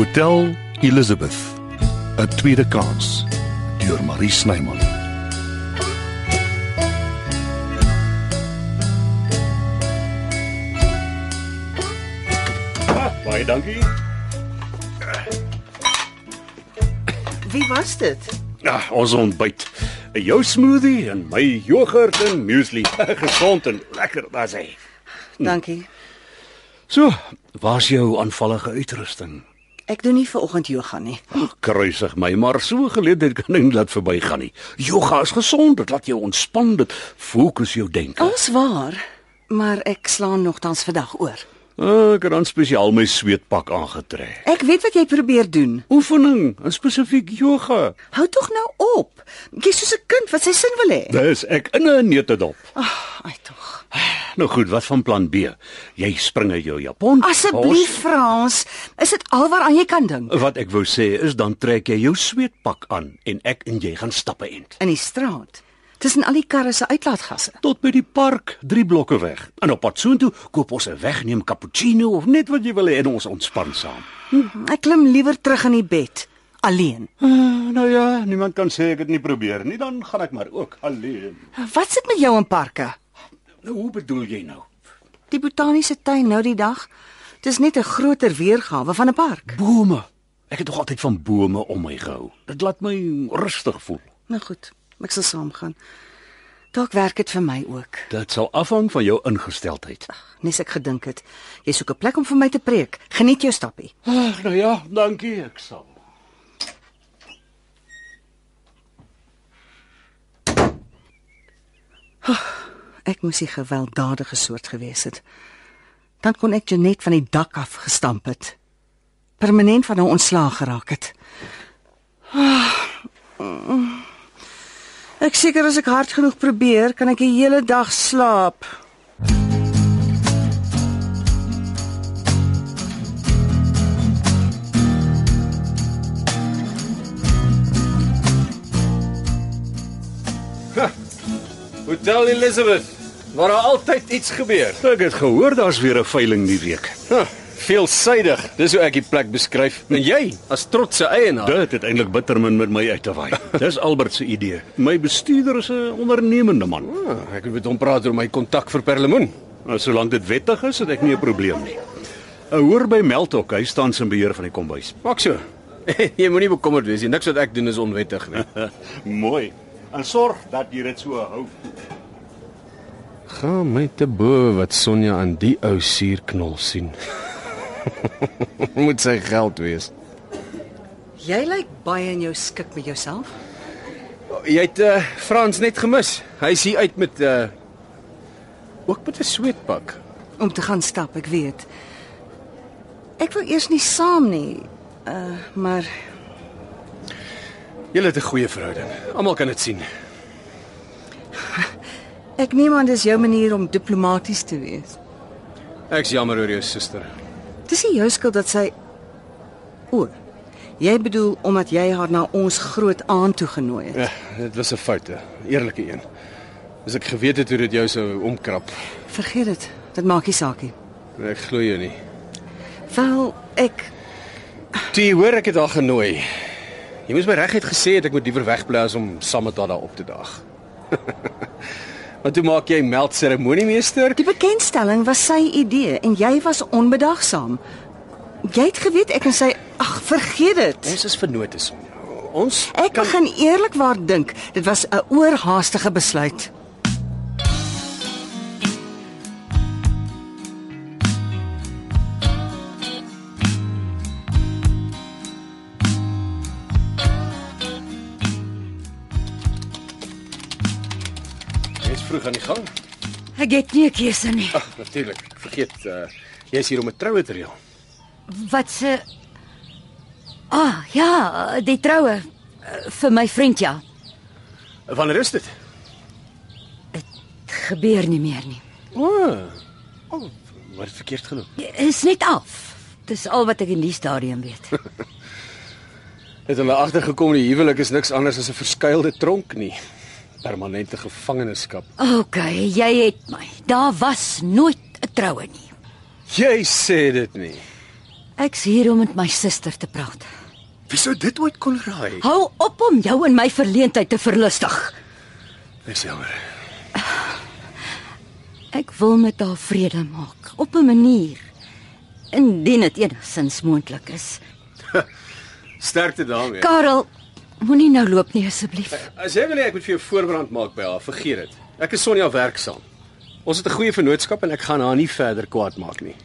Hotel Elizabeth. 'n Tweede kans deur Marie Snyman. Ah, baie dankie. Wie was dit? Ja, ons ontbyt. 'n Jou smoothie en my jogurt en muesli. Gesond en lekker, daar's hy. Dankie. So, waar's jou aanvallige uitrusting? Ek doen nie ver oggend yoga nie. Ag, Kruisig my, maar so geleentheid kan ek nie laat verbygaan nie. Yoga is gesond, dit laat jou ontspan, dit fokus jou denke. Alles waar, maar ek slaan nogtans vandag oor. Ah, Ek het dan spesiaal my sweetpak aangetrek. Ek weet wat jy probeer doen. Oefening, en spesifiek yoga. Hou tog nou op. Jy's soos 'n kind wat sy sin wil hê. Dis ek in 'n neutedop. Ag, ai tog. Nou goed, wat van plan B? Jy spring uit jou Japon. Asseblief Frans, is dit alwaaraan jy kan dink? Wat ek wou sê is dan trek jy jou sweetpak aan en ek en jy gaan stappe end. In die straat, tussen al die karre se uitlaatgasse. Tot by die park, 3 blokke weg. En op pad soontoe koop ons 'n wegneem cappuccino of net wat jy wil hê en ons ontspan saam. Ek klim liewer terug in die bed, alleen. Uh, nou ja, niemand kan sê ek het nie probeer nie, dan gaan ek maar ook alleen. Wat sit met jou in parke? Nou hoe bedoel jy nou? Die botaniese tuin nou die dag. Dis net 'n groter weergawe van 'n park. Bome. Ek het nog altyd van bome om my gehou. Dit laat my rustig voel. Nou goed, ek sal saamgaan. Dalk werk dit vir my ook. Dit sal afhang van jou ingesteldheid. Nes ek gedink het, jy soek 'n plek om vir my te preek. Geniet jou stappie. Ag, nou ja, dankie, ek sal. Ek moes 'n gewelddadige soort gewees het. Dan kon ek Janet van die dak af gestamp het. Permanent van haar ontslaag geraak het. Ah. Ek seker as ek hard genoeg probeer, kan ek die hele dag slaap. Hotel Elizabeth, waar daar altyd iets gebeur. Ek het gehoor daar's weer 'n veiling die week. Huh, veelsidig. Dis hoe ek die plek beskryf. En jy, as trotse eienaar. Dit het eintlik bitter min met my uit te waai. Dis Albert se idee. My bestuurder is 'n ondernemende man. Ah, ek wil met hom praat oor my kontak vir Perlemoen. Nou solank dit wettig is, het ek nie 'n probleem nie. Ek hoor by Meltok, hy staan in beheer van die kombuis. Maak so. jy moenie bekommerd wees nie. Niks wat ek doen is onwettig nie. Mooi. En sorg dat jy dit so hou. Gaan my te bo wat Sonja aan die ou suurknol sien. Moet sy geld wees. Jy lyk baie in jou skik met jouself. Jy het uh, Frans net gemis. Hy is hier uit met uh ook met 'n sweetpak. om te gaan stap, ek weet. Ek wou eers nie saam nie. Uh, maar Julle het 'n goeie verhouding. Almal kan dit sien. Ek neem aan dis jou manier om diplomaties te wees. Ek's jammer oor jou suster. Dis nie jou skuld dat sy O. Jy bedoel omdat jy haar na ons groot aand toe genooi het. Ja, dit was 'n fout, 'n eerlike een. As ek geweet het hoe dit jou sou omkrap, Vergeet dit. Dit maak nie saak nie. ek glo jou nie. Wel, ek jy hoor ek het haar genooi. Jy moes my reguit gesê het ek moet liewer wegbly as om saam met haar daar op te daag. Maar toe maak jy meld seremoniemeester? die bekendstelling was sy idee en jy was onbedagsaam. Jy het geweet ek en sy ag, vergeet dit. Ons is vennote son. Ons Ek kan begin eerlikwaar dink dit was 'n oorhaastige besluit. Jy's vroeg aan die gang. Ek het nie 'n keuse nie. Ag, natuurlik. Vergeet uh jy's hier om 'n troue te reël. Wat se Ah, ja, die troue eh, vir my vriend ja. Wanneer is dit? Gebeur nie meer nie. O. Oh, oh, wat het verkeerd geloop? Is net af. Dis al wat ek in die stadium weet. Het hulle agtergekom die huwelik is niks anders as 'n verskuilde tronk nie. Permanente gevangenskap. OK, jy het my. Daar was nooit 'n troue nie. Jy sê dit nie. Ek's hier om met my suster te praat. Wie sou dit ooit kon raai? Hou op om jou en my verleentheid te verlustig. Dis jammer. Ek wil met haar vrede maak op 'n manier indien dit enigstens moontlik is. Sterkte daarmee. Karel, moenie nou loop nie asseblief. As jy wil hê ek moet vir jou voorbrand maak by haar, vergeet dit. Ek is Sonja werksaam. Ons het 'n goeie vennootskap en ek gaan haar nie verder kwaad maak nie.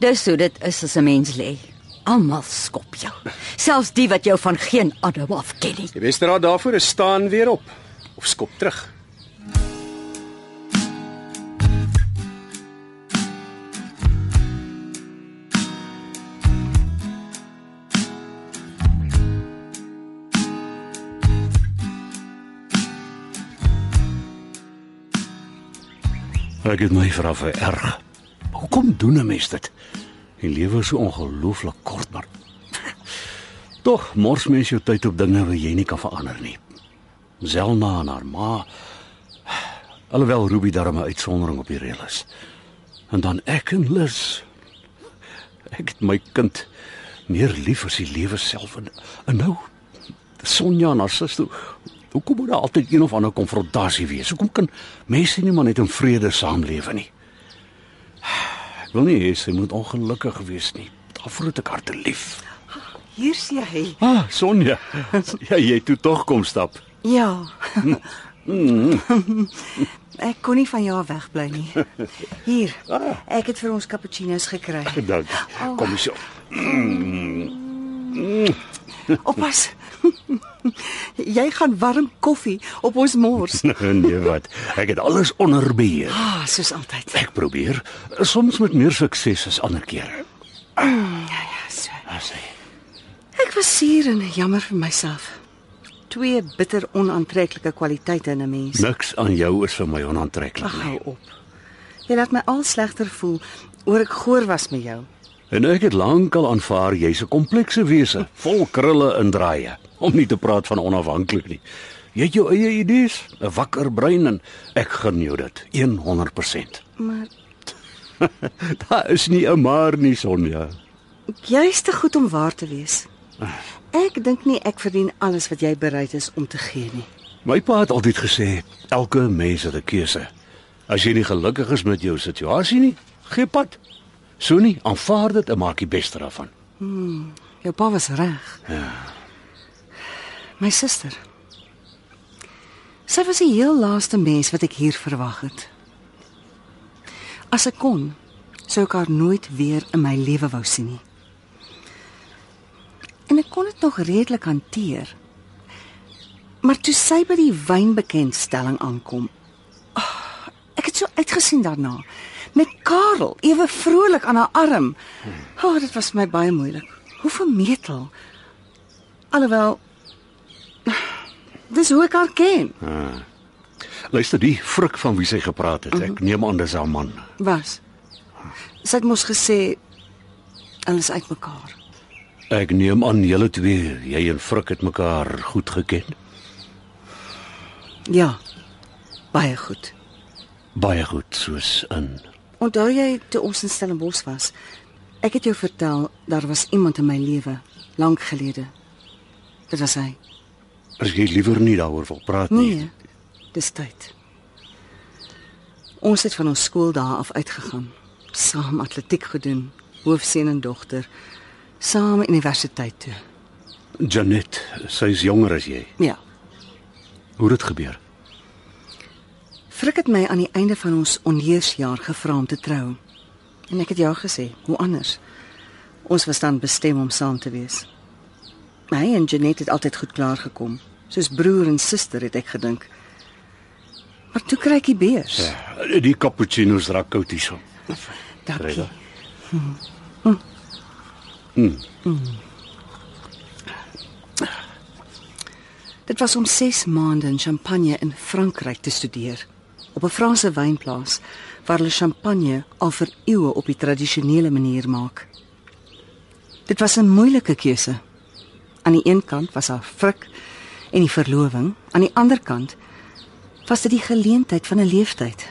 Dis hoe dit is as 'n mens lê. Almal skop jou. Selfs die wat jou van geen adem af ken nie. Die beste raad daarvoor is staan weer op of skop terug. Ek het my vra vir erg. Hoekom doen 'n mens dit? Die lewe is so ongelooflik kort, maar tog mors mens jou tyd op dinge wat jy nie kan verander nie. Zelma en haar ma. Alhoewel Ruby daarmee 'n uitsondering op die reël is. En dan ek en Lis. Ek het my kind meer lief as die lewe self en, en nou Sonja en haar suster. Hoekom moet daar altyd een of ander konfrontasie wees? Hoekom kan mense nie maar net in vrede saamlewe nie? Ek wil nie hê sy moet ongelukkig wees nie. Daarvoor het ek haar te lief. Hier's jy. Ah, Sonja. Ja, jy toe tog kom stap. Ja. ek kon nie van jou wegbly nie. Hier. Ek het vir ons cappuccino's gekry. Dankie. Kom hier. Oppas. jy gaan warm koffie op ons mors. nee, wat? Ek het alles onder beheer. Ah, soos altyd. Ek probeer, soms met meer sukses as ander kere. Ja, so. As hy. Ek was suur en jammer vir myself. Twee bitter onaantreklike kwaliteite in 'n mens. Niks aan jou is vir my onaantreklik Ag, hou nie. op. Jy laat my al slegter voel oor ek goor was met jou. En ek het lankal aanvaar jy's 'n komplekse wese, vol krulle en draaie, om nie te praat van onafhanklik nie. Jy het jou eie idees, 'n wakker brein en ek gun jou dit 100%. Maar Daar is nie 'n maar nie, Sonja. jy's te goed om waar te wees. Ek dink nie ek verdien alles wat jy bereid is om te gee nie. My pa het altyd gesê, elke mens het 'n keuse. As jy nie gelukkig is met jou situasie nie, gee pad. So nie, aanvaar dit en maak die beste daarvan. Jou pa was reg. Ja. My suster. Sy was die heel laaste mens wat ek hier verwag het. As ek kon, sou ek haar nooit weer in my lewe wou sien nie. En ek kon dit nog redelik hanteer. Maar toe sy by die wynbekendstelling aankom, oh, ek het so uitgesien daarna met Karel ewe vrolik aan haar arm. O, oh, dit was my baie moeilik. Hoe vermetel. Alhoewel dis hoe ek haar ken. Luister, die frik van wie sy gepraat het, ek neem aan dis haar man. Was. Sy het mos gesê hulle is uitmekaar. Ek neem aan julle twee, jy en Frik het mekaar goed geken. Ja. Baie goed. Baie goed, soos in Onthou jy toe ons in Stellenbosch was? Ek het jou vertel daar was iemand in my lewe lank gelede. Dit was hy. as jy liewer nie daaroor wil praat nie. Nee. Dis tyd. Ons het van ons skooldae af uitgegaan. Saam atletiek gedoen, hoofseun en dogter, saam universiteit toe. Janet, sy's jonger as jy. Ja. Hoe het dit gebeur? Frik het my aan die einde van ons onheersjaar gevra om te trou. En ek het ja gesê, hoe anders? Ons was dan bestem om saam te wees. Hy en Janet het altyd goed klaar gekom. Soos broer en suster het ek gedink. Maar toe kry ek die beers. Ja, die cappuccino's raak koud hierso. Dankie. Reda. Dit was om 6 maande in Champagne in Frankryk te studeer op 'n Franse wynplaas waar hulle champagne al vir eeue op die tradisionele manier maak. Dit was 'n moeilike keuse. Aan die een kant was haar frik en die verloving, aan die ander kant was dit die geleentheid van 'n leeftyd.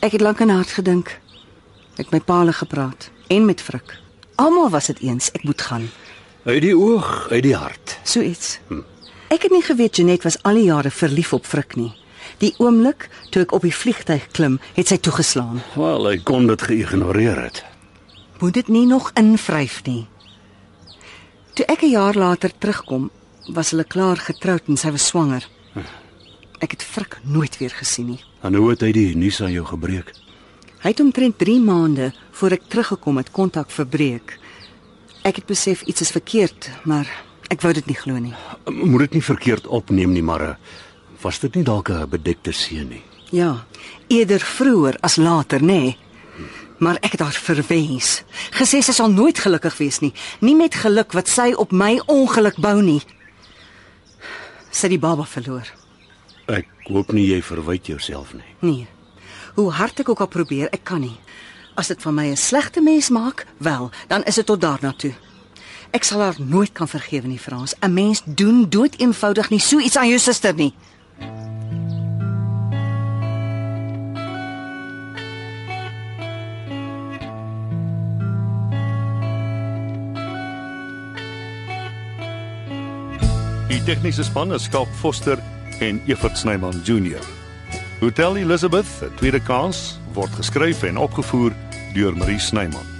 Ek het lank en hard gedink. Ek met Paul gepraat en met Frik Almal was dit eens ek moet gaan. Uit die oog, uit die hart. So iets. Ek het nie geweet Janet was al die jare verlief op Frik nie. Die oomblik toe ek op die vliegtyg klim, het sy toegeslaan. Wel, hy kon dit geïgnoreer het. Moet dit nie nog invryf nie. Toe ek 'n jaar later terugkom, was hulle klaar getroud en sy was swanger. Ek het Frik nooit weer gesien nie. En hoe het hy die nuus aan jou gebreek? Hy het omtrent 3 maande voor ek teruggekom het kontak verbreek. Ek het besef iets is verkeerd, maar ek wou dit nie glo nie. Moet dit nie verkeerd opneem nie, maar was dit nie dalk 'n bedekte seën nie? Ja, eerder vroeër as later, nê? Nee. Maar ek het haar verwens. Gesê sy sal nooit gelukkig wees nie, nie met geluk wat sy op my ongeluk bou nie. Sy die baba verloor. Ek hoop nie jy verwyd jouself nie. Nee. Hoe hard ek ook al probeer, ek kan nie. As dit van my 'n slegte mens maak, wel, dan is dit tot daarna toe. Ek sal haar nooit kan vergewe nie, Frans. 'n Mens doen dood eenvoudig nie so iets aan jou suster nie. Die tegniese span is Skalk Foster en Evert Snyman Junior. Hotel Elizabeth, 'n tweede kans, word geskryf en opgevoer deur Marie Snyman.